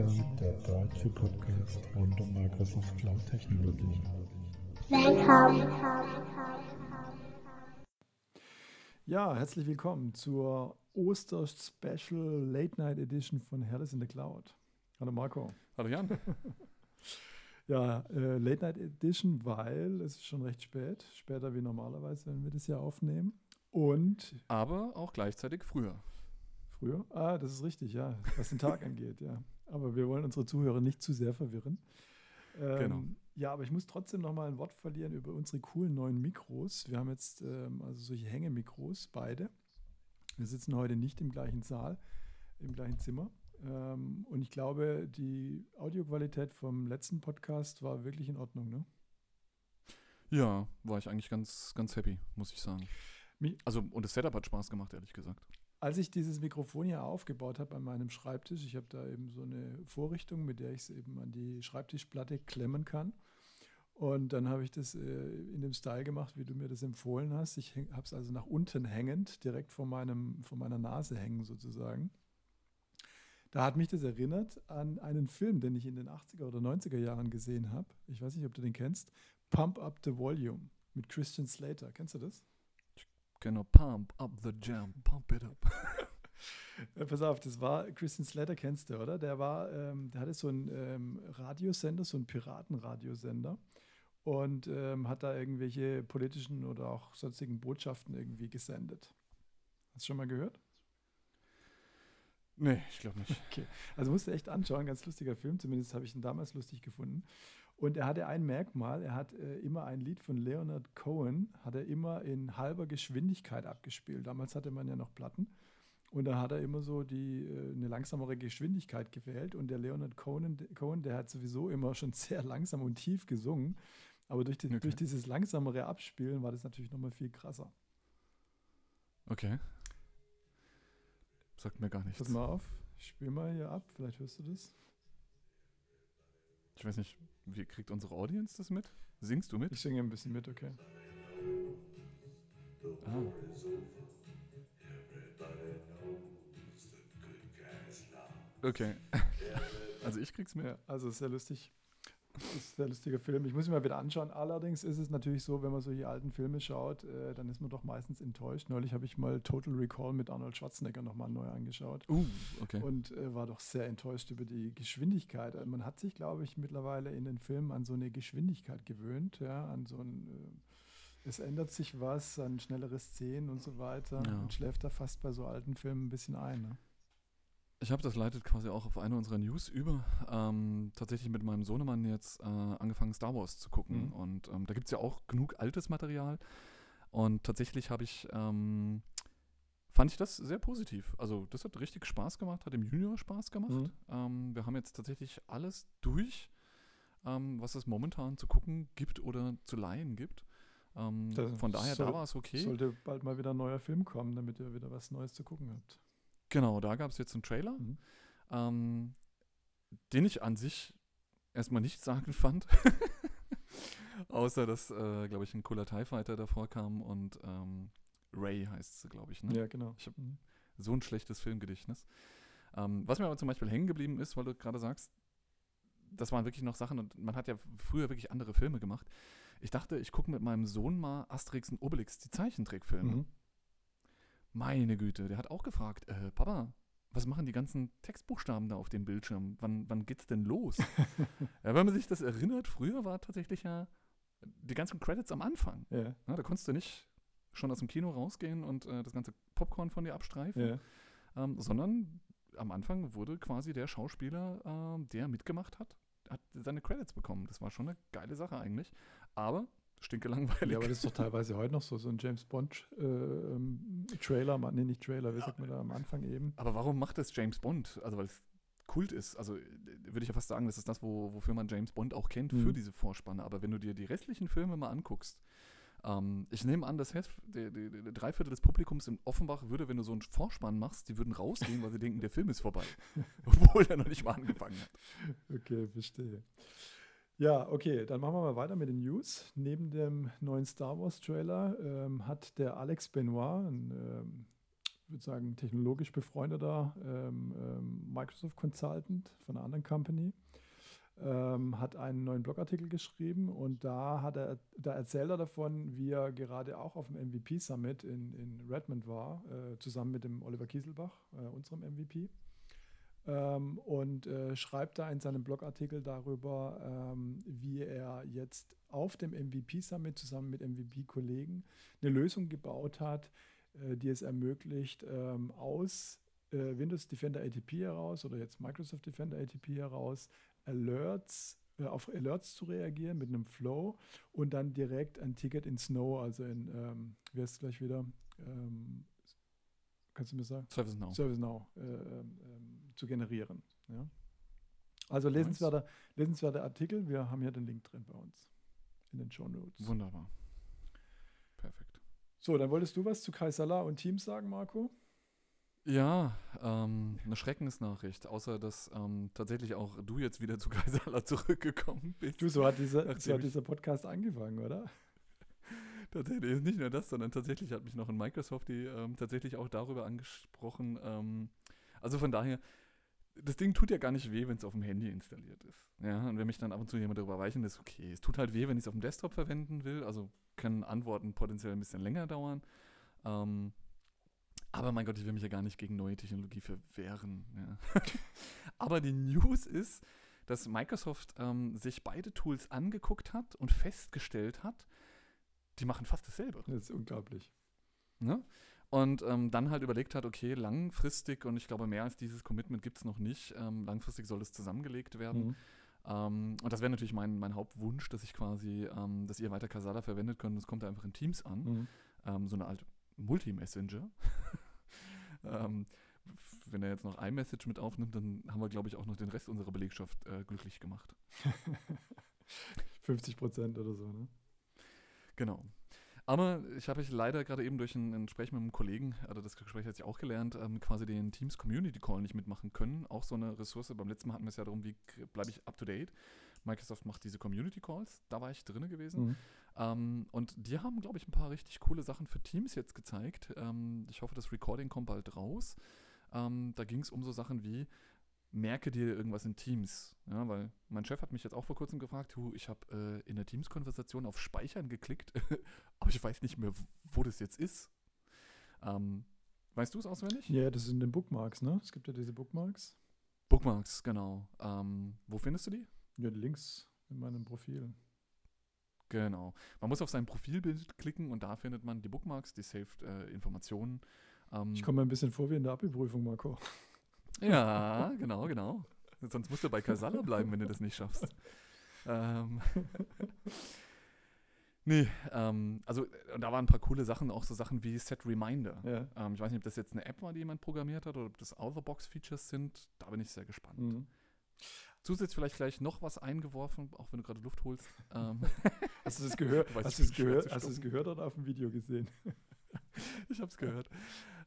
Cloud, der deutsche Podcast rund um Microsoft Cloud Technologien. Welcome. Ja, herzlich willkommen zur Oster-Special Late Night Edition von Herles in the Cloud. Hallo Marco. Hallo Jan. Ja, äh, Late Night Edition, weil es ist schon recht spät, später wie normalerweise, wenn wir das hier aufnehmen. Und Aber auch gleichzeitig früher. früher, ah, das ist richtig, ja, was den Tag angeht, ja. Aber wir wollen unsere Zuhörer nicht zu sehr verwirren. Ähm, Genau. Ja, aber ich muss trotzdem noch mal ein Wort verlieren über unsere coolen neuen Mikros. Wir haben jetzt ähm, also solche Hängemikros, beide. Wir sitzen heute nicht im gleichen Saal, im gleichen Zimmer. Ähm, und ich glaube, die Audioqualität vom letzten Podcast war wirklich in Ordnung, ne? Ja, war ich eigentlich ganz, ganz happy, muss ich sagen. Also, und das Setup hat Spaß gemacht, ehrlich gesagt. Als ich dieses Mikrofon hier aufgebaut habe an meinem Schreibtisch, ich habe da eben so eine Vorrichtung, mit der ich es eben an die Schreibtischplatte klemmen kann. Und dann habe ich das äh, in dem Style gemacht, wie du mir das empfohlen hast. Ich habe es also nach unten hängend, direkt vor, meinem, vor meiner Nase hängen sozusagen. Da hat mich das erinnert an einen Film, den ich in den 80er oder 90er Jahren gesehen habe. Ich weiß nicht, ob du den kennst. Pump Up the Volume mit Christian Slater. Kennst du das? Genau, pump up the jam, pump it up. Ja, pass auf, das war Christian Slater, kennst du, oder? Der war, ähm, der hatte so einen ähm, Radiosender, so einen Piratenradiosender und ähm, hat da irgendwelche politischen oder auch sonstigen Botschaften irgendwie gesendet. Hast du schon mal gehört? Nee, ich glaube nicht. Also musst du echt anschauen, ganz lustiger Film, zumindest habe ich ihn damals lustig gefunden. Und er hatte ein Merkmal, er hat äh, immer ein Lied von Leonard Cohen, hat er immer in halber Geschwindigkeit abgespielt. Damals hatte man ja noch Platten. Und da hat er immer so die, äh, eine langsamere Geschwindigkeit gewählt. Und der Leonard Cohen, Cohen, der hat sowieso immer schon sehr langsam und tief gesungen. Aber durch, die, Okay. durch dieses langsamere Abspielen war das natürlich nochmal viel krasser. Okay. Sagt mir gar nichts. Pass mal auf, ich spiele mal hier ab, vielleicht hörst du das. Ich weiß nicht, wie kriegt unsere Audience das mit? Singst du mit? Ich singe ein bisschen mit, okay. Ah. Okay. Also ich krieg's. Ja, also sehr lustig. Das ist ein sehr lustiger Film. Ich muss ihn mal wieder anschauen. Allerdings ist es natürlich so, wenn man solche alten Filme schaut, äh, dann ist man doch meistens enttäuscht. Neulich habe ich mal Total Recall mit Arnold Schwarzenegger nochmal neu angeschaut Uh, okay. und äh, war doch sehr enttäuscht über die Geschwindigkeit. Also man hat sich, glaube ich, mittlerweile in den Filmen an so eine Geschwindigkeit gewöhnt, ja, an so ein äh, es ändert sich was, an schnellere Szenen und so weiter Ja. und schläft da fast bei so alten Filmen ein bisschen ein. Ne? Ich habe das leitet quasi auch auf eine unserer News über. Ähm, tatsächlich mit meinem Sohnemann jetzt äh, angefangen, Star Wars zu gucken. Mhm. Und ähm, da gibt es ja auch genug altes Material. Und tatsächlich habe ich, ähm, fand ich das sehr positiv. Also das hat richtig Spaß gemacht, hat dem Junior Spaß gemacht. Mhm. Ähm, wir haben jetzt tatsächlich alles durch, ähm, was es momentan zu gucken gibt oder zu leihen gibt. Ähm, von daher, soll- da war es okay. Sollte bald mal wieder ein neuer Film kommen, damit ihr wieder was Neues zu gucken habt. Genau, da gab es jetzt einen Trailer. Mhm. ähm, den ich an sich erstmal nicht sagen fand. Außer, dass, äh, glaube ich, ein cooler TIE Fighter davor kam und ähm, Ray heißt sie, glaube ich. Ne? Ja, genau. Ich hab- Mhm. So ein schlechtes Filmgedächtnis. Ähm, was mir aber zum Beispiel hängen geblieben ist, weil du gerade sagst, das waren wirklich noch Sachen und man hat ja früher wirklich andere Filme gemacht. Ich dachte, ich gucke mit meinem Sohn mal Asterix und Obelix, die Zeichentrickfilme. Mhm. Meine Güte, der hat auch gefragt, äh, Papa, was machen die ganzen Textbuchstaben da auf dem Bildschirm? Wann, wann geht's denn los? ja, wenn man sich das erinnert, früher war tatsächlich ja die ganzen Credits am Anfang. Ja, da konntest du nicht schon aus dem Kino rausgehen und äh, das ganze Popcorn von dir abstreifen, ja. ähm, sondern am Anfang wurde quasi der Schauspieler, ähm, der mitgemacht hat, hat seine Credits bekommen. Das war schon eine geile Sache eigentlich. Aber stinke langweilig. ja, aber das ist doch teilweise heute noch so, so ein James Bond äh, ähm, nee, nicht Trailer, wie sagt man da am Anfang eben? Aber warum macht das James Bond? Also weil es Kult ist. Also äh, würde ich ja fast sagen, das ist das, wo, wofür man James Bond auch kennt, Mhm. für diese Vorspanne. Aber wenn du dir die restlichen Filme mal anguckst, ähm, ich nehme an, das Hälfte, die, die, die drei Viertel des Publikums in Offenbach würde, wenn du so einen Vorspann machst, die würden rausgehen, weil sie denken, der Film ist vorbei. Obwohl er noch nicht mal angefangen hat. Okay, verstehe. Ja, okay, dann machen wir mal weiter mit den News. Neben dem neuen Star Wars Trailer ähm, hat der Alex Benoit, ein ähm, würde sagen, technologisch befreundeter ähm, ähm, Microsoft Consultant von einer anderen Company. Ähm, hat einen neuen Blogartikel geschrieben und da, hat er, da erzählt er davon, wie er gerade auch auf dem MVP Summit in, in Redmond war, äh, zusammen mit dem Oliver Kieselbach, äh, unserem MVP. Ähm, und äh, schreibt da in seinem Blogartikel darüber, ähm, wie er jetzt auf dem MVP Summit zusammen mit MVP-Kollegen eine Lösung gebaut hat, äh, die es ermöglicht, ähm, aus äh, Windows Defender ATP heraus oder jetzt Microsoft Defender ATP heraus Alerts äh, auf Alerts zu reagieren mit einem Flow und dann direkt ein Ticket in Snow, also in, ähm, wie heißt es gleich wieder? Kannst du mir sagen? ServiceNow. ServiceNow äh, ähm, ähm, zu generieren. Ja? Also lesenswerter, lesenswerter Artikel. Wir haben hier den Link drin bei uns in den Show Notes. Wunderbar. Perfekt. So, dann wolltest du was zu Kaisala und Teams sagen, Marco? Ja, ähm, eine Schreckensnachricht, außer dass ähm, tatsächlich auch du jetzt wieder zu Kaisala zurückgekommen bist. Du, so hat, dieser, Nachdem so hat dieser Podcast angefangen, oder? Tatsächlich ist nicht nur das, sondern tatsächlich hat mich noch in Microsoft die ähm, tatsächlich auch darüber angesprochen. Ähm, also von daher, das Ding tut ja gar nicht weh, wenn es auf dem Handy installiert ist. Ja, und wenn mich dann ab und zu jemand darüber weichen, ist okay. Es tut halt weh, wenn ich es auf dem Desktop verwenden will. Also können Antworten potenziell ein bisschen länger dauern. Ähm, aber mein Gott, ich will mich ja gar nicht gegen neue Technologie verwehren. Ja. aber die News ist, dass Microsoft ähm, sich beide Tools angeguckt hat und festgestellt hat, die machen fast dasselbe. Das ist unglaublich. Ne? Und ähm, dann halt überlegt hat, okay, langfristig, und ich glaube, mehr als dieses Commitment gibt es noch nicht, ähm, langfristig soll es zusammengelegt werden. Mhm. Ähm, und das wäre natürlich mein, mein Hauptwunsch, dass ich quasi, ähm, dass ihr weiter Casada verwendet könnt. Das kommt einfach in Teams an. Mhm. Ähm, so eine alte Multi-Messenger. ähm, wenn er jetzt noch iMessage mit aufnimmt, dann haben wir, glaube ich, auch noch den Rest unserer Belegschaft äh, glücklich gemacht. 50 Prozent oder so, ne? Genau. Aber ich habe ich leider gerade eben durch ein, ein Gespräch mit einem Kollegen, also das Gespräch hat sich auch gelernt, ähm, quasi den Teams Community Call nicht mitmachen können. Auch so eine Ressource. Beim letzten Mal hatten wir es ja darum, wie bleibe ich up to date. Microsoft macht diese Community Calls. Da war ich drinne gewesen. Mhm. Ähm, und die haben, glaube ich, ein paar richtig coole Sachen für Teams jetzt gezeigt. Ähm, ich hoffe, das Recording kommt bald raus. Ähm, da ging es um so Sachen wie, merke dir irgendwas in Teams. Ja, weil mein Chef hat mich jetzt auch vor kurzem gefragt, du, ich habe äh, in der Teams-Konversation auf Speichern geklickt, aber ich weiß nicht mehr, wo das jetzt ist. Ähm, weißt du es auswendig? Ja, das sind den Bookmarks, ne? Es gibt ja diese Bookmarks. Bookmarks, genau. Ähm, wo findest du die? Ja, links in meinem Profil. Genau. Man muss auf sein Profilbild klicken und da findet man die Bookmarks, die saved äh, Informationen. Ähm, Ich komme mir ein bisschen vor wie in der Abi-Prüfung, Marco. Ja, genau, genau. Sonst musst du bei Casala bleiben, wenn du das nicht schaffst. Ähm, nee, ähm, also und da waren ein paar coole Sachen, auch so Sachen wie Set Reminder. Ja. Ähm, ich weiß nicht, ob das jetzt eine App war, die jemand programmiert hat oder ob das Out-of-the-Box-Features sind. Da bin ich sehr gespannt. Mhm. Zusätzlich vielleicht gleich noch was eingeworfen, auch wenn du gerade Luft holst. Ähm, Hast du das gehört? Hast du es gehört? zu Hast du es stoppen. gehört oder auf dem Video gesehen? ich habe es gehört.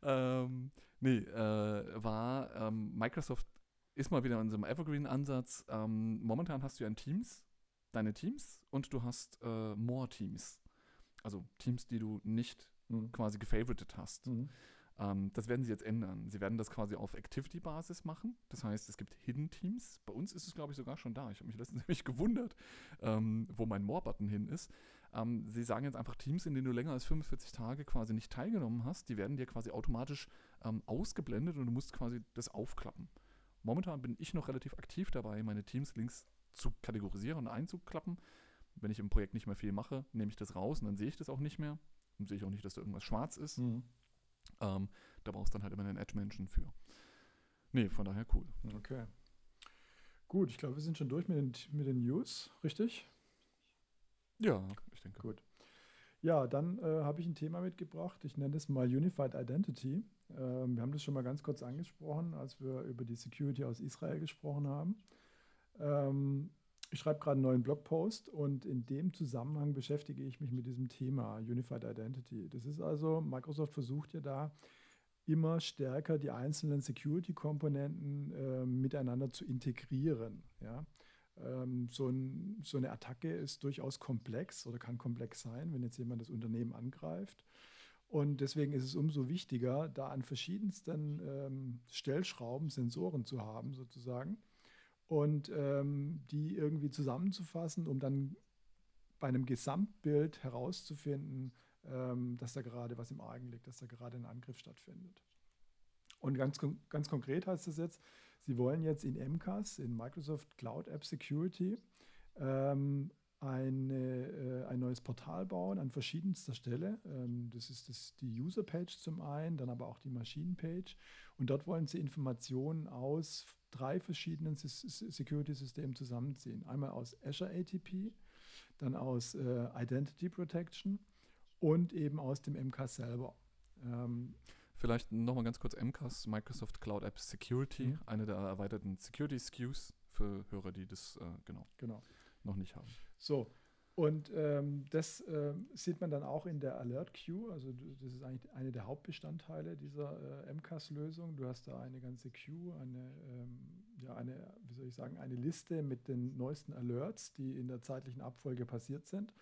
Ähm, nee, äh, war ähm, Microsoft ist mal wieder in unserem Evergreen-Ansatz. Ähm, momentan hast du ja in Teams deine Teams und du hast äh, More Teams. Also Teams, die du nicht Mhm. quasi gefavoritet hast. Mhm. Ähm, das werden sie jetzt ändern. Sie werden das quasi auf Activity-Basis machen. Das heißt, es gibt Hidden Teams. Bei uns ist es, glaube ich, sogar schon da. Ich habe mich letztens nämlich gewundert, ähm, wo mein More-Button hin ist. Ähm, sie sagen jetzt einfach Teams, in denen du länger als 45 Tage quasi nicht teilgenommen hast, die werden dir quasi automatisch ähm, ausgeblendet und du musst quasi das aufklappen. Momentan bin ich noch relativ aktiv dabei, meine Teams links zu kategorisieren und einzuklappen. Wenn ich im Projekt nicht mehr viel mache, nehme ich das raus und dann sehe ich das auch nicht mehr. Dann sehe ich auch nicht, dass da irgendwas schwarz ist. Mhm. Ähm, da brauchst du dann halt immer einen Edge-Menschen für. Nee, von daher cool. Okay. Gut, ich glaube, wir sind schon durch mit den, mit den News, richtig? Ja, ich denke. Gut. Ja, dann äh, habe ich ein Thema mitgebracht. Ich nenne es mal Unified Identity. Ähm, wir haben das schon mal ganz kurz angesprochen, als wir über die Security aus Israel gesprochen haben. Ähm, ich schreibe gerade einen neuen Blogpost und in dem Zusammenhang beschäftige ich mich mit diesem Thema Unified Identity. Das ist also, Microsoft versucht ja da immer stärker die einzelnen Security-Komponenten äh, miteinander zu integrieren. Ja? Ähm, so, ein, so eine Attacke ist durchaus komplex oder kann komplex sein, wenn jetzt jemand das Unternehmen angreift. Und deswegen ist es umso wichtiger, da an verschiedensten ähm, Stellschrauben Sensoren zu haben, sozusagen, und ähm, die irgendwie zusammenzufassen, um dann bei einem Gesamtbild herauszufinden, ähm, dass da gerade was im Argen liegt, dass da gerade ein Angriff stattfindet. Und ganz, ganz konkret heißt das jetzt, Sie wollen jetzt in MCAS, in Microsoft Cloud App Security, ähm, eine, äh, ein neues Portal bauen an verschiedenster Stelle. Ähm, das ist das, die User-Page zum einen, dann aber auch die Maschinen-Page. Und dort wollen Sie Informationen aus drei verschiedenen Security-Systemen zusammenziehen. Einmal aus Azure ATP, dann aus äh, Identity Protection und eben aus dem MCAS selber. Ähm, Vielleicht nochmal ganz kurz MCAS, Microsoft Cloud App Security, mhm. eine der erweiterten Security-SKUs für Hörer, die das äh, genau, genau noch nicht haben. So, und ähm, das äh, sieht man dann auch in der Alert Queue. Also das ist eigentlich eine der Hauptbestandteile dieser äh, MCAS-Lösung. Du hast da eine ganze Queue, eine, ähm, ja, eine, wie soll ich sagen, eine Liste mit den neuesten Alerts, die in der zeitlichen Abfolge passiert sind.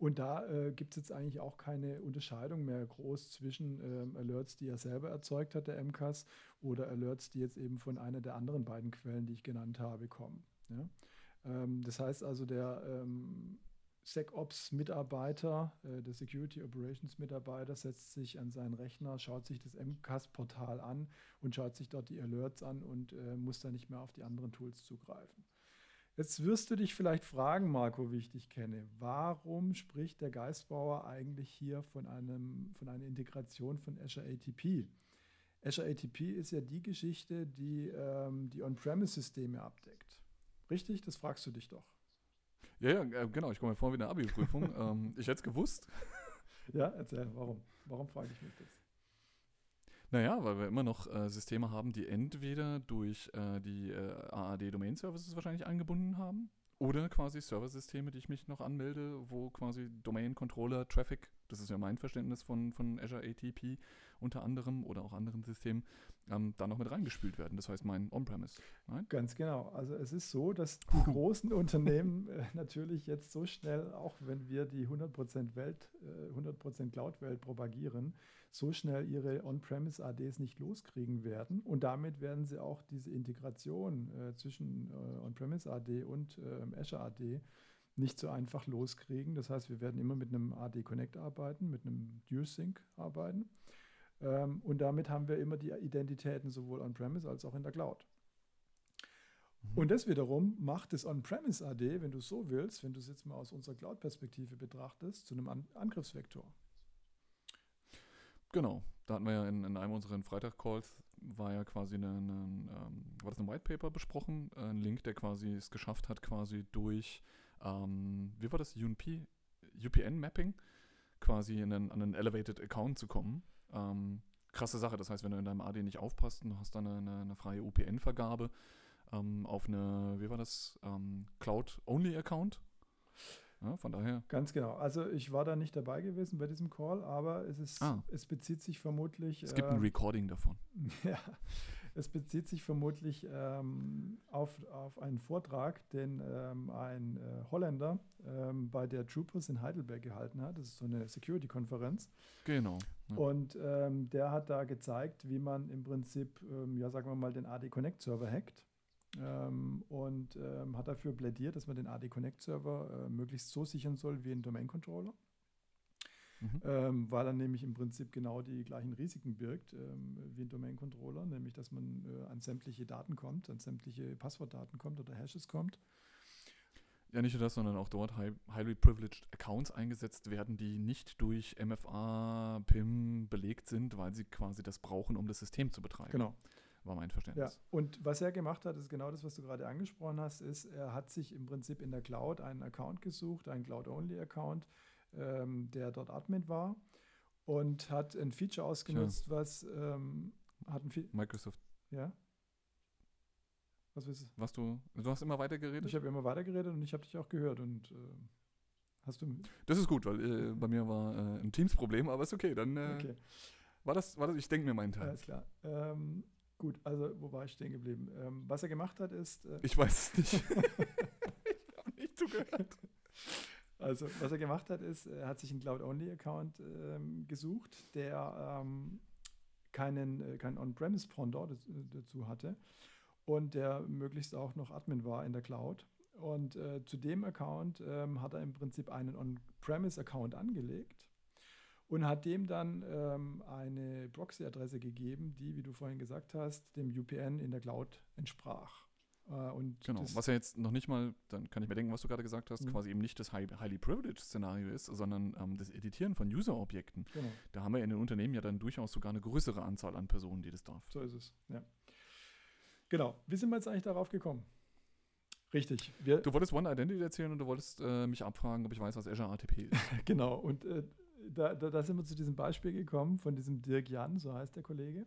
Und da äh, gibt es jetzt eigentlich auch keine Unterscheidung mehr groß zwischen ähm, Alerts, die er selber erzeugt hat, der MCAS, oder Alerts, die jetzt eben von einer der anderen beiden Quellen, die ich genannt habe, kommen. Ja? Ähm, das heißt also, der ähm, SecOps-Mitarbeiter, äh, der Security Operations-Mitarbeiter setzt sich an seinen Rechner, schaut sich das MCAS-Portal an und schaut sich dort die Alerts an und äh, muss dann nicht mehr auf die anderen Tools zugreifen. Jetzt wirst du dich vielleicht fragen, Marco, wie ich dich kenne, warum spricht der Geistbauer eigentlich hier von, einem, von einer Integration von Azure ATP? Azure ATP ist ja die Geschichte, die ähm, die On-Premise-Systeme abdeckt. Richtig? Das fragst du dich doch. Ja, ja, äh, genau. Ich komme mir vor wie eine Abi-Prüfung. ähm, ich hätte es gewusst. Ja, erzähl, warum? Warum frage ich mich das? Naja, weil wir immer noch äh, Systeme haben, die entweder durch äh, die äh, AAD Domain Services wahrscheinlich angebunden haben oder quasi Serversysteme, die ich mich noch anmelde, wo quasi Domain Controller Traffic, das ist ja mein Verständnis von, von Azure ATP unter anderem oder auch anderen Systemen, ähm, da noch mit reingespült werden. Das heißt mein On-Premise. Ganz genau. Also es ist so, dass die großen Unternehmen äh, natürlich jetzt so schnell, auch wenn wir die 100% Welt, äh, 100% Cloud-Welt propagieren, so schnell ihre On-Premise ADs nicht loskriegen werden. Und damit werden sie auch diese Integration äh, zwischen äh, On-Premise AD und äh, Azure AD nicht so einfach loskriegen. Das heißt, wir werden immer mit einem AD Connect arbeiten, mit einem DualSync arbeiten. Ähm, und damit haben wir immer die Identitäten sowohl on-premise als auch in der Cloud. Mhm. Und das wiederum macht das On-Premise AD, wenn du so willst, wenn du es jetzt mal aus unserer Cloud-Perspektive betrachtest, zu einem An Angriffsvektor. Genau, da hatten wir ja in, in einem unserer Freitag-Calls, war ja quasi eine ähm, war das ein White Paper besprochen, ein Link, der quasi es geschafft hat, quasi durch, ähm, wie war das, UNP, UPN-Mapping, quasi in einen, an einen Elevated Account zu kommen. Ähm, krasse Sache. Das heißt, wenn du in deinem AD nicht aufpasst und du hast dann eine, eine, eine freie UPN-Vergabe ähm, auf eine, wie war das, ähm, Cloud-Only-Account. Ja, von daher. Ganz genau. Also ich war da nicht dabei gewesen bei diesem Call, aber es ist, ah. es bezieht sich vermutlich. Es gibt äh, ein Recording davon. ja, es bezieht sich vermutlich ähm, auf, auf einen Vortrag, den ähm, ein äh, Holländer ähm, bei der Troopers in Heidelberg gehalten hat. Das ist so eine Security-Konferenz. Genau. Ja. Und ähm, der hat da gezeigt, wie man im Prinzip, ähm, ja, sagen wir mal, den AD Connect Server hackt. Ähm, und hat dafür plädiert, dass man den AD Connect Server äh, möglichst so sichern soll wie ein Domain Controller mhm. ähm, weil er nämlich im Prinzip genau die gleichen Risiken birgt ähm, wie ein Domain-Controller, nämlich dass man äh, an sämtliche Daten kommt, an sämtliche Passwortdaten kommt oder Hashes kommt. Ja, nicht nur das, sondern auch dort high, highly privileged Accounts eingesetzt werden, die nicht durch MFA, PIM belegt sind, weil sie quasi das brauchen, um das System zu betreiben. Genau. War mein Verständnis. Ja, und was er gemacht hat, ist genau das, was du gerade angesprochen hast, ist, er hat sich im Prinzip in der Cloud einen Account gesucht, einen Cloud-Only-Account, ähm, der dort Admin war und hat ein Feature ausgenutzt, ja. was ähm, hat ein Fe Microsoft. Ja. Was willst du? Was du, du hast immer weiter geredet? Ich habe immer weiter geredet und ich habe dich auch gehört und äh, hast du. Das ist gut, weil äh, bei mir war äh, ein Teams-Problem, aber ist okay. Dann äh, okay. war das, war das, ich denke mir meinen Teil. Alles klar. Ähm, gut, also wo war ich stehen geblieben? Ähm, was er gemacht hat, ist. Äh, ich weiß es nicht. ich habe nicht zugehört. Also, was er gemacht hat, ist, er hat sich einen Cloud-Only-Account ähm, gesucht, der ähm, keinen, äh, kein On-Premise-Pendant dazu hatte und der möglichst auch noch Admin war in der Cloud. Und äh, zu dem Account ähm, hat er im Prinzip einen On-Premise-Account angelegt und hat dem dann ähm, eine Proxy-Adresse gegeben, die, wie du vorhin gesagt hast, dem UPN in der Cloud entsprach. Äh, und genau, was ja jetzt noch nicht mal, dann kann ich mir denken, was du gerade gesagt hast, mhm. quasi eben nicht das Highly Privileged Szenario ist, sondern ähm, das Editieren von User-Objekten. Genau. Da haben wir in den Unternehmen ja dann durchaus sogar eine größere Anzahl an Personen, die das darf. So ist es, ja. Genau. Wie sind wir jetzt eigentlich darauf gekommen? Richtig. Wir du wolltest One Identity erzählen und du wolltest äh, mich abfragen, ob ich weiß, was Azure ATP ist. genau. Und äh, da, da, da, sind wir zu diesem Beispiel gekommen von diesem Dirk Jan, so heißt der Kollege.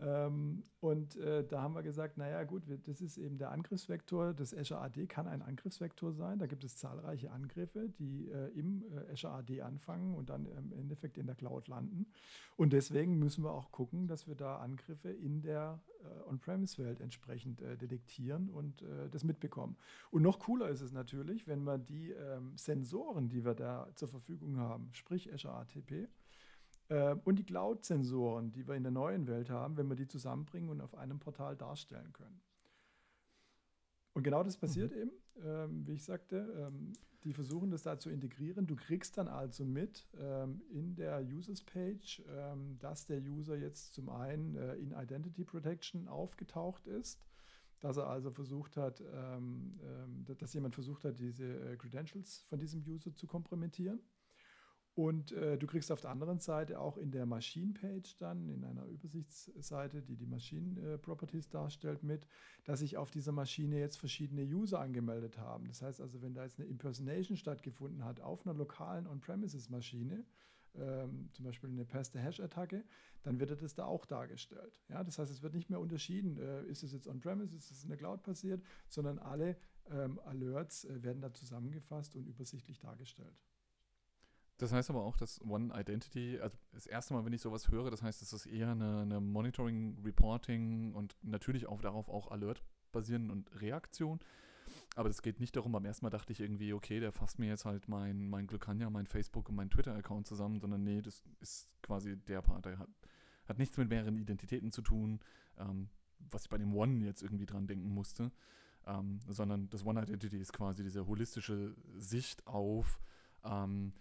Ähm, und äh, da haben wir gesagt, naja gut, das ist eben der Angriffsvektor. Das Azure AD kann ein Angriffsvektor sein. Da gibt es zahlreiche Angriffe, die äh, im äh, Azure AD anfangen und dann im Endeffekt in der Cloud landen. Und deswegen müssen wir auch gucken, dass wir da Angriffe in der äh, On-Premise-Welt entsprechend äh, detektieren und äh, das mitbekommen. Und noch cooler ist es natürlich, wenn wir die ähm, Sensoren, die wir da zur Verfügung haben, sprich Azure ATP, äh, und die Cloud-Sensoren, die wir in der neuen Welt haben, wenn wir die zusammenbringen und auf einem Portal darstellen können. Und genau das passiert mhm. eben, ähm, wie ich sagte. Ähm, die versuchen das da zu integrieren. Du kriegst dann also mit ähm, in der Users-Page, ähm, dass der User jetzt zum einen äh, in Identity Protection aufgetaucht ist, dass er also versucht hat, ähm, ähm, dass jemand versucht hat, diese äh, Credentials von diesem User zu kompromittieren. Und äh, du kriegst auf der anderen Seite auch in der Machine-Page dann, in einer Übersichtsseite, die die Machine-Properties darstellt, mit, dass sich auf dieser Maschine jetzt verschiedene User angemeldet haben. Das heißt also, wenn da jetzt eine Impersonation stattgefunden hat auf einer lokalen On-Premises-Maschine, ähm, zum Beispiel eine Pass-the-Hash-Attacke, dann wird das da auch dargestellt. Ja, das heißt, es wird nicht mehr unterschieden, äh, ist es jetzt On-Premise, ist es in der Cloud passiert, sondern alle ähm, Alerts äh, werden da zusammengefasst und übersichtlich dargestellt. Das heißt aber auch, dass One Identity, also das erste Mal, wenn ich sowas höre, das heißt, es ist eher eine, eine Monitoring, Reporting und natürlich auch darauf auch Alert basierend und Reaktion. Aber es geht nicht darum, beim ersten Mal dachte ich irgendwie, okay, der fasst mir jetzt halt mein, mein Glückania, mein Facebook und mein Twitter-Account zusammen, sondern nee, das ist quasi der Part, der hat, hat nichts mit mehreren Identitäten zu tun, ähm, was ich bei dem One jetzt irgendwie dran denken musste, ähm, sondern das One Identity ist quasi diese holistische Sicht auf, ähm,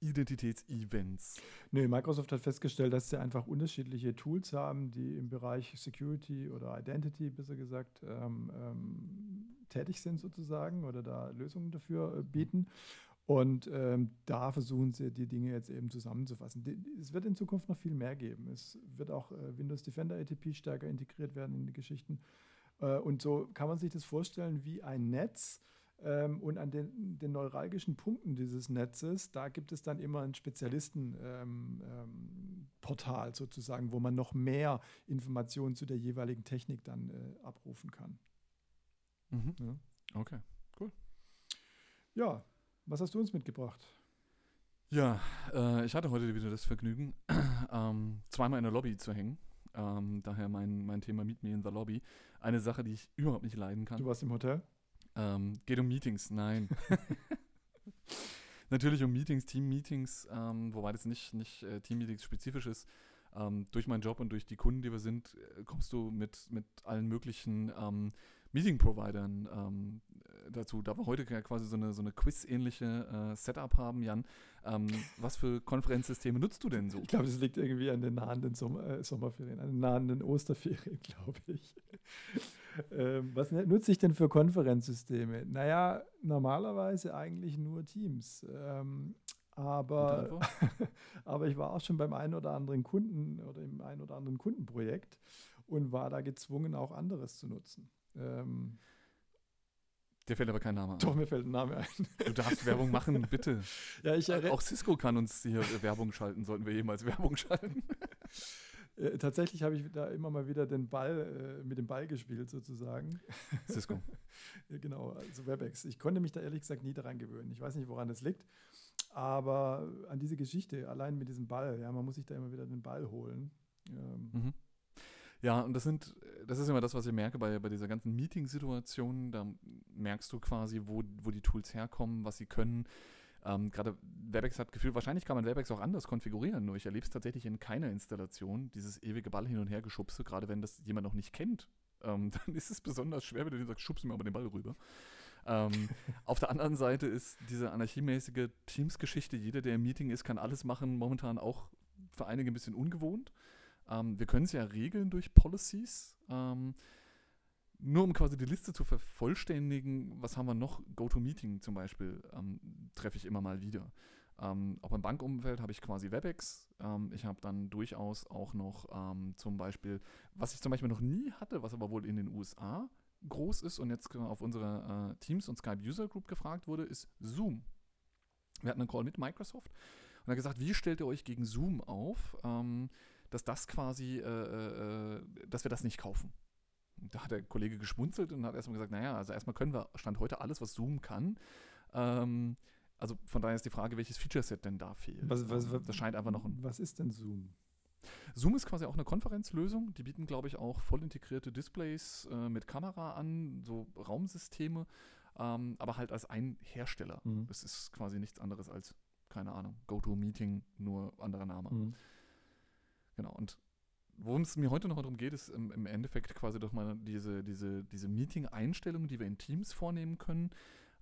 Identitätsevents. Nee, Microsoft hat festgestellt, dass sie einfach unterschiedliche Tools haben, die im Bereich Security oder Identity, besser gesagt, ähm, ähm, tätig sind sozusagen oder da Lösungen dafür äh, bieten. Und ähm, da versuchen sie, die Dinge jetzt eben zusammenzufassen. Die, es wird in Zukunft noch viel mehr geben. Es wird auch äh, Windows Defender ATP stärker integriert werden in die Geschichten. Äh, und so kann man sich das vorstellen wie ein Netz, und an den, den, neuralgischen Punkten dieses Netzes, da gibt es dann immer ein Spezialistenportal ähm, ähm, sozusagen, wo man noch mehr Informationen zu der jeweiligen Technik dann äh, abrufen kann. Mhm. Ja. Okay, cool. Ja, was hast du uns mitgebracht? Ja, äh, ich hatte heute wieder das Vergnügen, ähm, zweimal in der Lobby zu hängen. Ähm, daher mein, mein Thema Meet Me in the Lobby. Eine Sache, die ich überhaupt nicht leiden kann. Du warst im Hotel? Ähm, geht um Meetings, nein. Natürlich um Meetings, Team-Meetings, ähm, wobei das nicht, nicht äh, Team-Meetings spezifisch ist. Ähm, durch meinen Job und durch die Kunden, die wir sind, äh, kommst du mit, mit allen möglichen ähm, Meeting-Providern ähm, dazu. Da wir heute ja quasi so eine, so eine Quiz-ähnliche äh, Setup haben, Jan, ähm, was für Konferenzsysteme nutzt du denn so? Ich glaube, das liegt irgendwie an den nahenden Sommer, äh, Sommerferien, an den nahenden Osterferien, glaube ich. ähm, was ne, nutze ich denn für Konferenzsysteme? Naja, normalerweise eigentlich nur Teams. Ähm, aber, aber ich war auch schon beim einen oder anderen Kunden oder im einen oder anderen Kundenprojekt und war da gezwungen, auch anderes zu nutzen. Ähm, Dir fällt aber kein Name ein. Doch, mir fällt ein Name ein. Du darfst Werbung machen, bitte. Ja, ich Auch Cisco kann uns hier Werbung schalten, sollten wir jemals Werbung schalten. Äh, tatsächlich habe ich da immer mal wieder den Ball, äh, mit dem Ball gespielt, sozusagen. Cisco. ja, genau, also WebEx. Ich konnte mich da ehrlich gesagt nie daran gewöhnen. Ich weiß nicht, woran das liegt, aber an diese Geschichte, allein mit diesem Ball, ja, man muss sich da immer wieder den Ball holen. Ähm, mhm. Ja, und das sind, das ist immer das, was ich merke bei, bei dieser ganzen Meeting-Situation. Da merkst du quasi, wo, wo die Tools herkommen, was sie können. Ähm, Gerade Webex hat Gefühl, wahrscheinlich kann man Webex auch anders konfigurieren, nur ich erlebe es tatsächlich in keiner Installation, dieses ewige Ball hin und her geschubse, gerade wenn das jemand noch nicht kennt. Ähm, dann ist es besonders schwer, wenn du dir sagst, schubst mir aber den Ball rüber. Ähm, auf der anderen Seite ist diese anarchiemäßige Teams-Geschichte, jeder, der im Meeting ist, kann alles machen, momentan auch für einige ein bisschen ungewohnt. Ähm, wir können es ja regeln durch Policies. Ähm, nur um quasi die Liste zu vervollständigen, was haben wir noch? GoToMeeting zum Beispiel ähm, treffe ich immer mal wieder. Ähm, auch im Bankumfeld habe ich quasi WebEx. Ähm, ich habe dann durchaus auch noch ähm, zum Beispiel, was ich zum Beispiel noch nie hatte, was aber wohl in den USA groß ist und jetzt auf unserer äh, Teams- und Skype-User Group gefragt wurde, ist Zoom. Wir hatten einen Call mit Microsoft und er hat gesagt, wie stellt ihr euch gegen Zoom auf, ähm, dass das quasi, äh, äh, äh dass wir das nicht kaufen? da hat der Kollege geschmunzelt und hat erstmal gesagt, naja, also erstmal können wir Stand heute alles, was Zoom kann. Ähm, also von daher ist die Frage, welches Feature-Set denn da fehlt. Was, was, was, das scheint einfach noch ein. Was ist denn Zoom? Zoom ist quasi auch eine Konferenzlösung. Die bieten, glaube ich, auch voll integrierte Displays äh, mit Kamera an, so Raumsysteme, ähm, aber halt als ein Hersteller. Mhm. Das ist quasi nichts anderes als, keine Ahnung, GoToMeeting, nur anderer Name. Mhm. Genau, und worum es mir heute noch darum geht, ist im, im Endeffekt quasi doch mal diese, diese, diese Meeting-Einstellungen, die wir in Teams vornehmen können,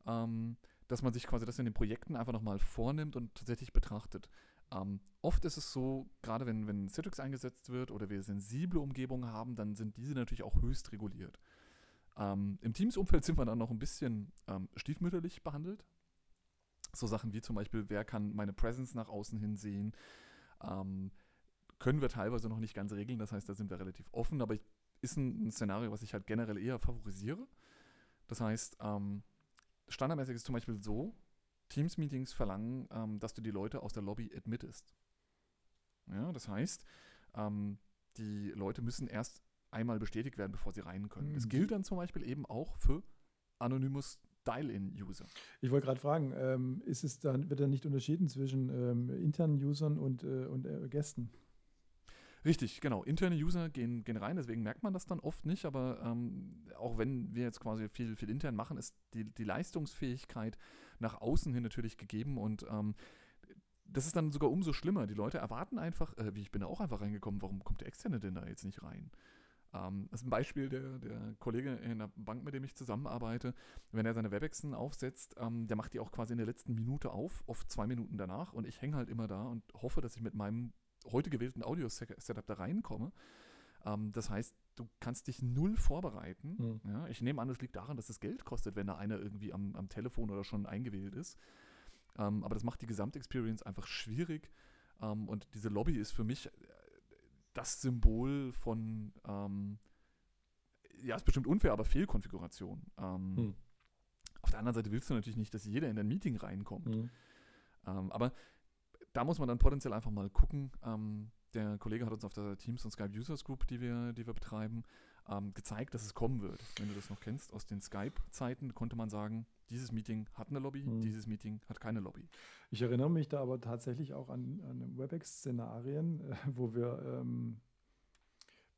ähm, dass man sich quasi das in den Projekten einfach nochmal vornimmt und tatsächlich betrachtet. Ähm, oft ist es so, gerade wenn, wenn Citrix eingesetzt wird oder wir sensible Umgebungen haben, dann sind diese natürlich auch höchst reguliert. Ähm, Im Teams-Umfeld sind wir dann noch ein bisschen ähm, stiefmütterlich behandelt. So Sachen wie zum Beispiel, wer kann meine Presence nach außen hin sehen? Können wir teilweise noch nicht ganz regeln. Das heißt, da sind wir relativ offen, aber ich, ist ein, ein, Szenario, was ich halt generell eher favorisiere. Das heißt, ähm, standardmäßig ist zum Beispiel so, Teams-Meetings verlangen, ähm, dass du die Leute aus der Lobby admittest. Ja, das heißt, ähm, die Leute müssen erst einmal bestätigt werden, bevor sie rein können. Mhm. Das gilt dann zum Beispiel eben auch für Anonymous Dial-In-User. Ich wollte gerade fragen, ähm, ist es dann, wird da nicht unterschieden zwischen ähm, internen Usern und, äh, und äh, Gästen? Richtig, genau. Interne User gehen, gehen rein, deswegen merkt man das dann oft nicht, aber ähm, auch wenn wir jetzt quasi viel, viel intern machen, ist die, die Leistungsfähigkeit nach außen hin natürlich gegeben und ähm, das ist dann sogar umso schlimmer. Die Leute erwarten einfach, äh, wie ich bin da auch einfach reingekommen, warum kommt der Externe denn da jetzt nicht rein? Ähm, das ist ein Beispiel, der, der Kollege in der Bank, mit dem ich zusammenarbeite, wenn er seine Webexen aufsetzt, ähm, der macht die auch quasi in der letzten Minute auf, oft zwei Minuten danach und ich hänge halt immer da und hoffe, dass ich mit meinem heute gewählten Audio-Setup da reinkomme. Ähm, das heißt, du kannst dich null vorbereiten. Mhm. Ja, ich nehme an, es liegt daran, dass es Geld kostet, wenn da einer irgendwie am, am Telefon oder schon eingewählt ist. Ähm, aber das macht die Gesamtexperience einfach schwierig. Ähm, und diese Lobby ist für mich äh, das Symbol von, ähm, ja, ist bestimmt unfair, aber Fehlkonfiguration. Mhm. Auf der anderen Seite willst du natürlich nicht, dass jeder in dein Meeting reinkommt. Mhm. aber da muss man dann potenziell einfach mal gucken. Ähm, der Kollege hat uns auf der Teams und Skype Users Group, die wir, die wir betreiben, ähm, gezeigt, dass es kommen wird. Wenn du das noch kennst, aus den Skype-Zeiten konnte man sagen, dieses Meeting hat eine Lobby, mhm. dieses Meeting hat keine Lobby. Ich erinnere mich da aber tatsächlich auch an, an WebEx-Szenarien, äh, wo wir ähm,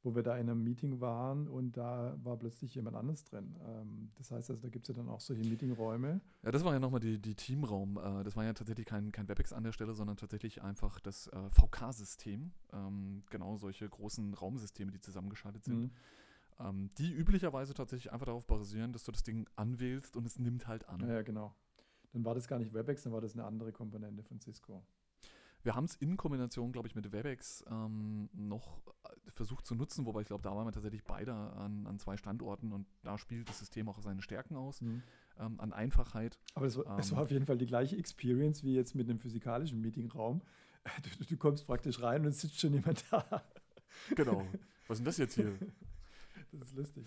wo wir da in einem Meeting waren und da war plötzlich jemand anderes drin. Ähm, das heißt also, da gibt es ja dann auch solche Meetingräume. Ja, das war ja nochmal die, die Teamraum. Äh, das war ja tatsächlich kein, kein WebEx an der Stelle, sondern tatsächlich einfach das äh, VK-System. Ähm, genau solche großen Raumsysteme, die zusammengeschaltet sind. Mhm. Ähm, die üblicherweise tatsächlich einfach darauf basieren, dass du das Ding anwählst und es nimmt halt an. Ja, ja, genau. Dann war das gar nicht WebEx, dann war das eine andere Komponente von Cisco. Wir haben es in Kombination, glaube ich, mit WebEx ähm, noch versucht zu nutzen, wobei ich glaube, da waren wir tatsächlich beide an, an, zwei Standorten und da spielt das System auch seine Stärken aus, mhm. ähm, an Einfachheit. Aber es war, ähm, es war, auf jeden Fall die gleiche Experience wie jetzt mit einem physikalischen Meetingraum. Du, du kommst praktisch rein und es sitzt schon jemand da. Genau. Was ist denn das jetzt hier? Das ist lustig.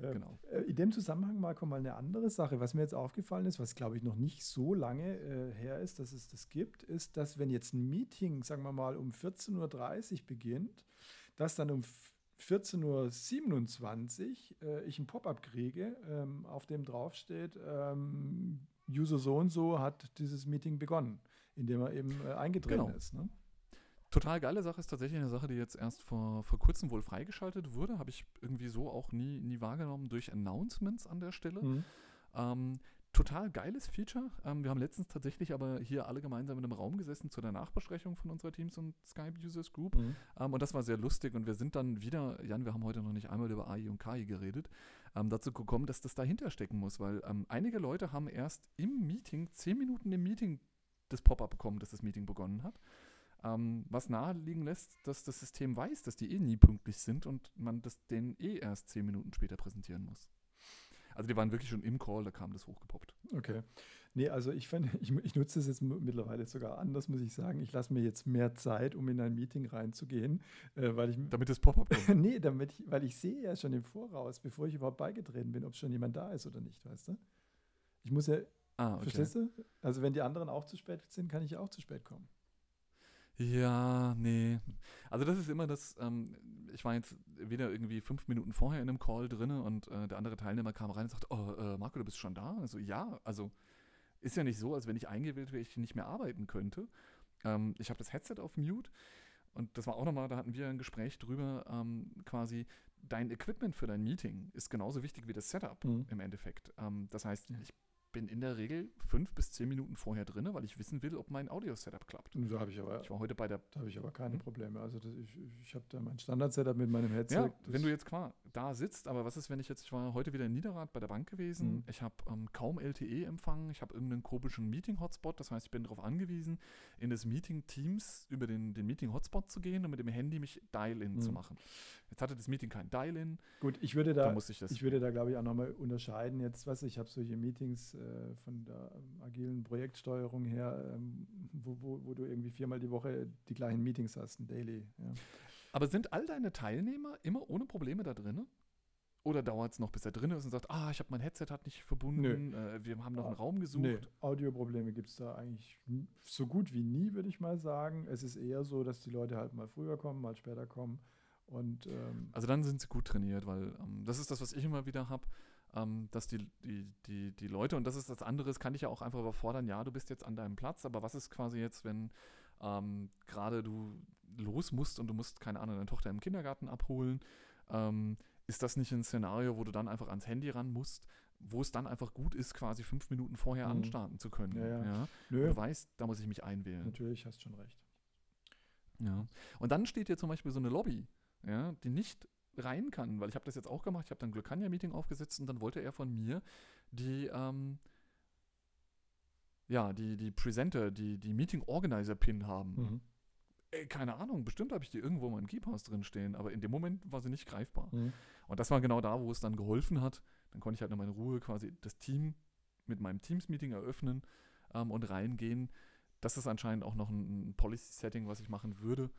Ähm, genau. Äh, in dem Zusammenhang, Marco, mal eine andere Sache, was mir jetzt aufgefallen ist, was glaube ich noch nicht so lange äh, her ist, dass es das gibt, ist, dass wenn jetzt ein Meeting, sagen wir mal, um 14.30 Uhr beginnt, dass dann um 14.27 Uhr äh, ich ein Pop-up kriege, ähm, auf dem draufsteht, ähm, User so und so hat dieses Meeting begonnen, indem er eben äh, eingetreten genau. ist. Ne? Total geile Sache ist tatsächlich eine Sache, die jetzt erst vor, vor kurzem wohl freigeschaltet wurde. Habe ich irgendwie so auch nie, nie wahrgenommen durch Announcements an der Stelle. Mhm. Ähm, total geiles Feature. Ähm, wir haben letztens tatsächlich aber hier alle gemeinsam in einem Raum gesessen zu der Nachbesprechung von unserer Teams und Skype Users Group. Mhm. Ähm, und das war sehr lustig. Und wir sind dann wieder, Jan, wir haben heute noch nicht einmal über AI und KI geredet, ähm, dazu gekommen, dass das dahinter stecken muss, weil ähm, einige Leute haben erst im Meeting, zehn Minuten im Meeting, das Pop-up bekommen, dass das Meeting begonnen hat. Ähm, was naheliegen lässt, dass das System weiß, dass die eh nie pünktlich sind und man das denen eh erst zehn Minuten später präsentieren muss. Also die waren wirklich schon im Call, da kam das hochgepoppt. Okay. Nee, also ich, fand, ich, ich nutze es jetzt mittlerweile sogar anders, muss ich sagen. Ich lasse mir jetzt mehr Zeit, um in ein Meeting reinzugehen, äh, weil ich. Damit das Pop-up kommt. nee, damit ich, weil ich sehe ja schon im Voraus, bevor ich überhaupt beigetreten bin, ob schon jemand da ist oder nicht, weißt du? Ich muss ja. Ah, okay. Verstehst du? Also wenn die anderen auch zu spät sind, kann ich ja auch zu spät kommen. Ja, nee. Also das ist immer das, ähm, ich war jetzt wieder irgendwie fünf Minuten vorher in einem Call drinne und äh, der andere Teilnehmer kam rein und sagte, oh, äh, Marco, du bist schon da? Also ja, also ist ja nicht so, als wenn ich eingewählt wäre, ich nicht mehr arbeiten könnte. Ähm, ich habe das Headset auf Mute und das war auch nochmal, da hatten wir ein Gespräch drüber, ähm, quasi dein Equipment für dein Meeting ist genauso wichtig wie das Setup Mhm. im Endeffekt. Ähm, das heißt, Ja. ich bin in der Regel fünf bis zehn Minuten vorher drin, weil ich wissen will, ob mein Audio-Setup klappt. Da habe ich aber, Ich war heute bei der da habe ich aber keine Hm? Probleme. Also das, ich, ich habe da mein Standard-Setup mit meinem Headset. Ja, wenn du jetzt klar da sitzt, aber was ist, wenn ich jetzt, ich war heute wieder in Niederrad bei der Bank gewesen, Mhm. ich habe ähm, kaum LTE-Empfang, ich habe irgendeinen komischen Meeting-Hotspot, das heißt, ich bin darauf angewiesen, in das Meeting Teams über den, den Meeting-Hotspot zu gehen und mit dem Handy mich Dial-In zu Mhm. machen. Jetzt hatte das Meeting kein Dial-In, Gut, ich würde da, da, ich ich würde da glaube ich auch nochmal unterscheiden. Jetzt, was ich habe solche Meetings äh, von der ähm, agilen Projektsteuerung her, ähm, wo, wo, wo du irgendwie viermal die Woche die gleichen Meetings hast, ein Daily. Ja. aber sind all deine Teilnehmer immer ohne Probleme da drin? Oder dauert es noch, bis er drin ist und sagt, ah, ich habe mein Headset hat nicht verbunden, äh, wir haben noch einen Raum gesucht. Nee, Audioprobleme gibt es da eigentlich so gut wie nie, würde ich mal sagen. Es ist eher so, dass die Leute halt mal früher kommen, mal später kommen. Und ähm, Also dann sind sie gut trainiert, weil ähm, das ist das, was ich immer wieder habe, ähm, dass die, die, die, die Leute, und das ist das andere, das kann ich ja auch einfach überfordern, ja, du bist jetzt an deinem Platz, aber was ist quasi jetzt, wenn ähm, gerade du los musst und du musst, keine Ahnung, deine Tochter im Kindergarten abholen, ähm, ist das nicht ein Szenario, wo du dann einfach ans Handy ran musst, wo es dann einfach gut ist, quasi fünf Minuten vorher Mhm. anstarten zu können. Ja, ja. Ja? Du weißt, da muss ich mich einwählen. natürlich hast schon recht. Ja. Und dann steht hier zum Beispiel so eine Lobby, ja, die nicht rein kann, weil ich habe das jetzt auch gemacht, ich habe dann Glückania-Meeting aufgesetzt und dann wollte er von mir die, ähm, ja, die, die Presenter, die, die Meeting-Organizer-Pin haben. Mhm. Ey, keine Ahnung, bestimmt habe ich die irgendwo mal im Keephouse drin stehen, aber in dem Moment war sie nicht greifbar. Mhm. Und das war genau da, wo es dann geholfen hat. Dann konnte ich halt noch in Ruhe quasi das Team mit meinem Teams-Meeting eröffnen ähm, und reingehen. Das ist anscheinend auch noch ein, ein Policy-Setting, was ich machen würde.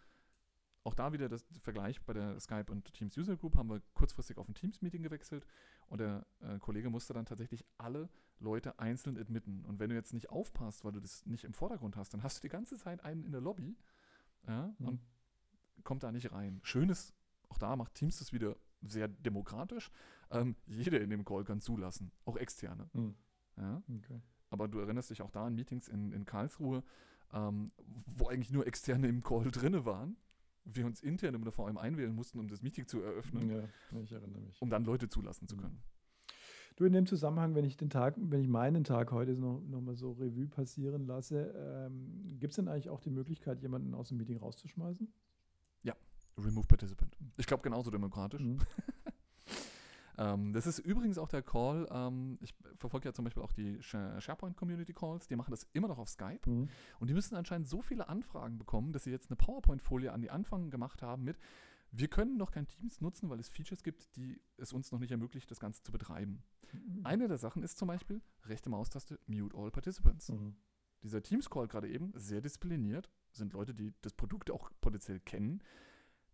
Auch da wieder das Vergleich bei der Skype und Teams User Group haben wir kurzfristig auf ein Teams-Meeting gewechselt und der äh, Kollege musste dann tatsächlich alle Leute einzeln admitten. Und wenn du jetzt nicht aufpasst, weil du das nicht im Vordergrund hast, dann hast du die ganze Zeit einen in der Lobby ja, Mhm. und kommt da nicht rein. Schön ist, auch da macht Teams das wieder sehr demokratisch. Ähm, jeder in dem Call kann zulassen, auch externe. Mhm. Ja? Okay. Aber du erinnerst dich auch da an Meetings in, in Karlsruhe, ähm, wo eigentlich nur Externe im Call drinne waren. Wir uns intern immer vor allem einwählen mussten, um das Meeting zu eröffnen, Ja, ich erinnere mich. um dann Leute zulassen zu Mhm. können. Du, in dem Zusammenhang, wenn ich den Tag, wenn ich meinen Tag heute noch, noch mal so Revue passieren lasse, ähm, gibt es denn eigentlich auch die Möglichkeit, jemanden aus dem Meeting rauszuschmeißen? Remove Participant. Ich glaube, genauso demokratisch. Mhm. Ähm, das ist übrigens auch der Call. Ähm, ich verfolge ja zum Beispiel auch die Share- SharePoint Community Calls. Die machen das immer noch auf Skype. Mhm. Und die müssen anscheinend so viele Anfragen bekommen, dass sie jetzt eine PowerPoint-Folie an die Anfang gemacht haben mit, wir können noch kein Teams nutzen, weil es Features gibt, die es uns noch nicht ermöglicht, das Ganze zu betreiben. Eine der Sachen ist zum Beispiel rechte Maustaste Mute All Participants. Mhm. Dieser Teams-Call gerade eben, sehr diszipliniert, sind Leute, die das Produkt auch potenziell kennen.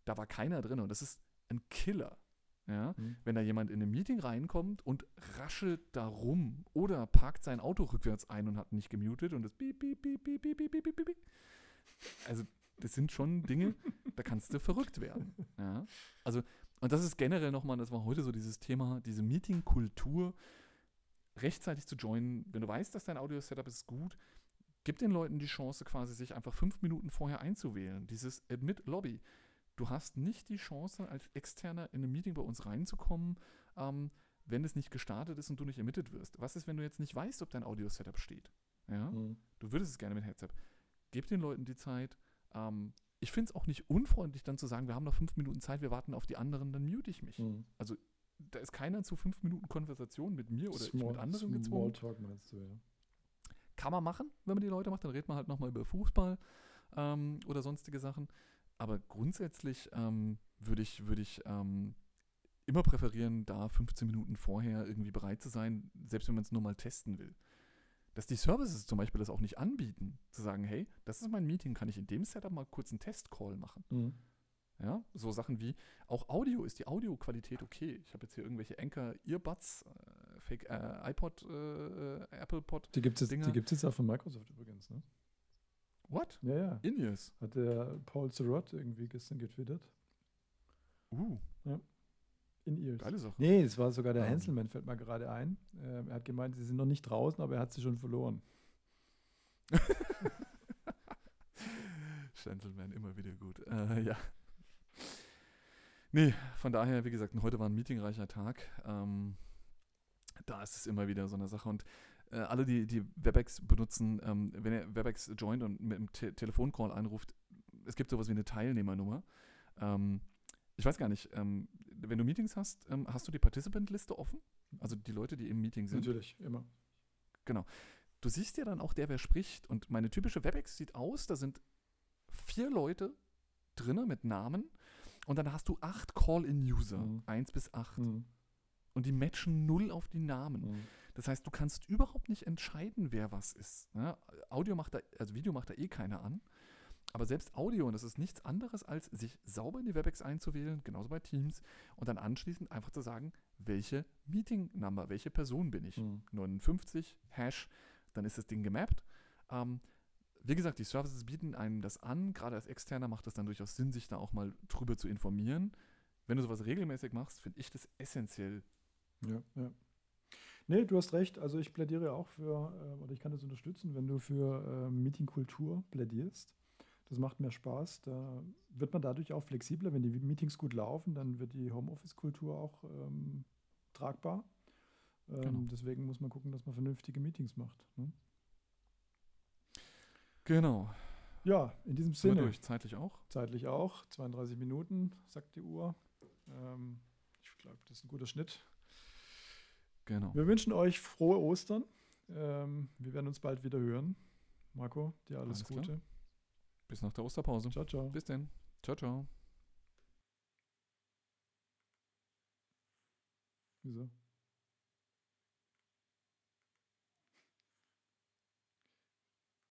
Da war keiner drin und das ist ein Killer. Ja? Mhm. Wenn da jemand in ein Meeting reinkommt und raschelt da rum oder parkt sein Auto rückwärts ein und hat nicht gemutet und das piep, piep, piep, piep, piep, piep, piep, piep. Also, das sind schon Dinge, da kannst du verrückt werden. Ja? Also, und das ist generell nochmal, das war heute so dieses Thema, diese Meeting-Kultur, rechtzeitig zu joinen. Wenn du weißt, dass dein Audio-Setup ist gut, gib den Leuten die Chance, quasi sich einfach fünf Minuten vorher einzuwählen. Dieses Admit-Lobby. Du hast nicht die Chance, als Externer in ein Meeting bei uns reinzukommen, ähm, wenn es nicht gestartet ist und du nicht emitted wirst? Was ist, wenn du jetzt nicht weißt, ob dein Audio-Setup steht? Ja? Mhm. Du würdest es gerne mit Headset. Gib den Leuten die Zeit. Ähm, ich finde es auch nicht unfreundlich, dann zu sagen, wir haben noch fünf Minuten Zeit, wir warten auf die anderen, dann mute ich mich. Mhm. Da ist keiner zu fünf Minuten Konversation mit mir oder ich mit anderen gezwungen. Smalltalk meinst du, ja. Kann man machen, wenn man die Leute macht, dann redet man halt nochmal über Fußball ähm, oder sonstige Sachen. Aber grundsätzlich ähm, würde ich, würd ich ähm, immer präferieren, da 15 Minuten vorher irgendwie bereit zu sein, selbst wenn man es nur mal testen will. Dass die Services zum Beispiel das auch nicht anbieten, zu sagen, hey, das ist mein Meeting, kann ich in dem Setup mal kurz einen Testcall machen. Mhm. Ja, so Sachen wie auch Audio, ist die Audioqualität okay? Ich habe jetzt hier irgendwelche Anker Earbuds, äh, Fake äh, iPod, äh, Apple Pod. Die gibt es jetzt, Dinger. die gibt's jetzt auch von Microsoft übrigens, ne? What? Ja, ja. In-Ears. Hat der Paul Surratt irgendwie gestern getwittert. Uh, In Ears. geile Sache. Nee, es war sogar der Ähm. Hanselman, fällt mir gerade ein. Ähm, er hat gemeint, sie sind noch nicht draußen, aber er hat sie schon verloren. Gentleman, immer wieder gut. Äh, ja. Nee, von daher, wie gesagt, heute war ein meetingreicher Tag. Ähm, da ist es immer wieder so eine Sache. Und äh, alle, die, die WebEx benutzen, ähm, wenn ihr WebEx joint und mit dem Te Telefoncall anruft, es gibt sowas wie eine Teilnehmernummer. Ähm, ich weiß gar nicht, ähm, wenn du Meetings hast, ähm, hast du die Participant-Liste offen? Also die Leute, die im Meeting sind. Natürlich, immer. Du siehst ja dann auch der, wer spricht. Und meine typische WebEx sieht aus, da sind vier Leute drinne mit Namen. Und dann hast du acht Call-in-User, Mhm. eins bis acht. Mhm. Und die matchen null auf die Namen. Mhm. Das heißt, du kannst überhaupt nicht entscheiden, wer was ist. Ja, Audio macht da, also Video macht da eh keiner an. Aber selbst Audio, und das ist nichts anderes, als sich sauber in die WebEx einzuwählen, genauso bei Teams, und dann anschließend einfach zu sagen, welche Meeting-Number, welche Person bin ich. Mhm. 59, Hash, dann ist das Ding gemappt. Ähm, wie gesagt, die Services bieten einem das an. Gerade als Externer macht es dann durchaus Sinn, sich da auch mal drüber zu informieren. Wenn du sowas regelmäßig machst, finde ich das essentiell. Ja, ja. Nee, du hast recht. Also ich plädiere auch für, äh, oder ich kann das unterstützen, wenn du für äh, Meetingkultur plädierst. Das macht mehr Spaß. Da wird man dadurch auch flexibler. Wenn die Meetings gut laufen, dann wird die Homeoffice-Kultur auch ähm, tragbar. Ähm, Genau. Deswegen muss man gucken, dass man vernünftige Meetings macht. Ne? Genau. Ja, in diesem Sind wir Sinne. durch, zeitlich auch. Zeitlich auch. 32 Minuten, sagt die Uhr. Ähm, ich glaube, das ist ein guter Schnitt. Genau. Wir wünschen euch frohe Ostern. Ähm, wir werden uns bald wieder hören. Marco, dir alles, Alles klar. Gute. Bis nach der Osterpause. Ciao, ciao. Bis denn. Ciao, ciao. Wieso?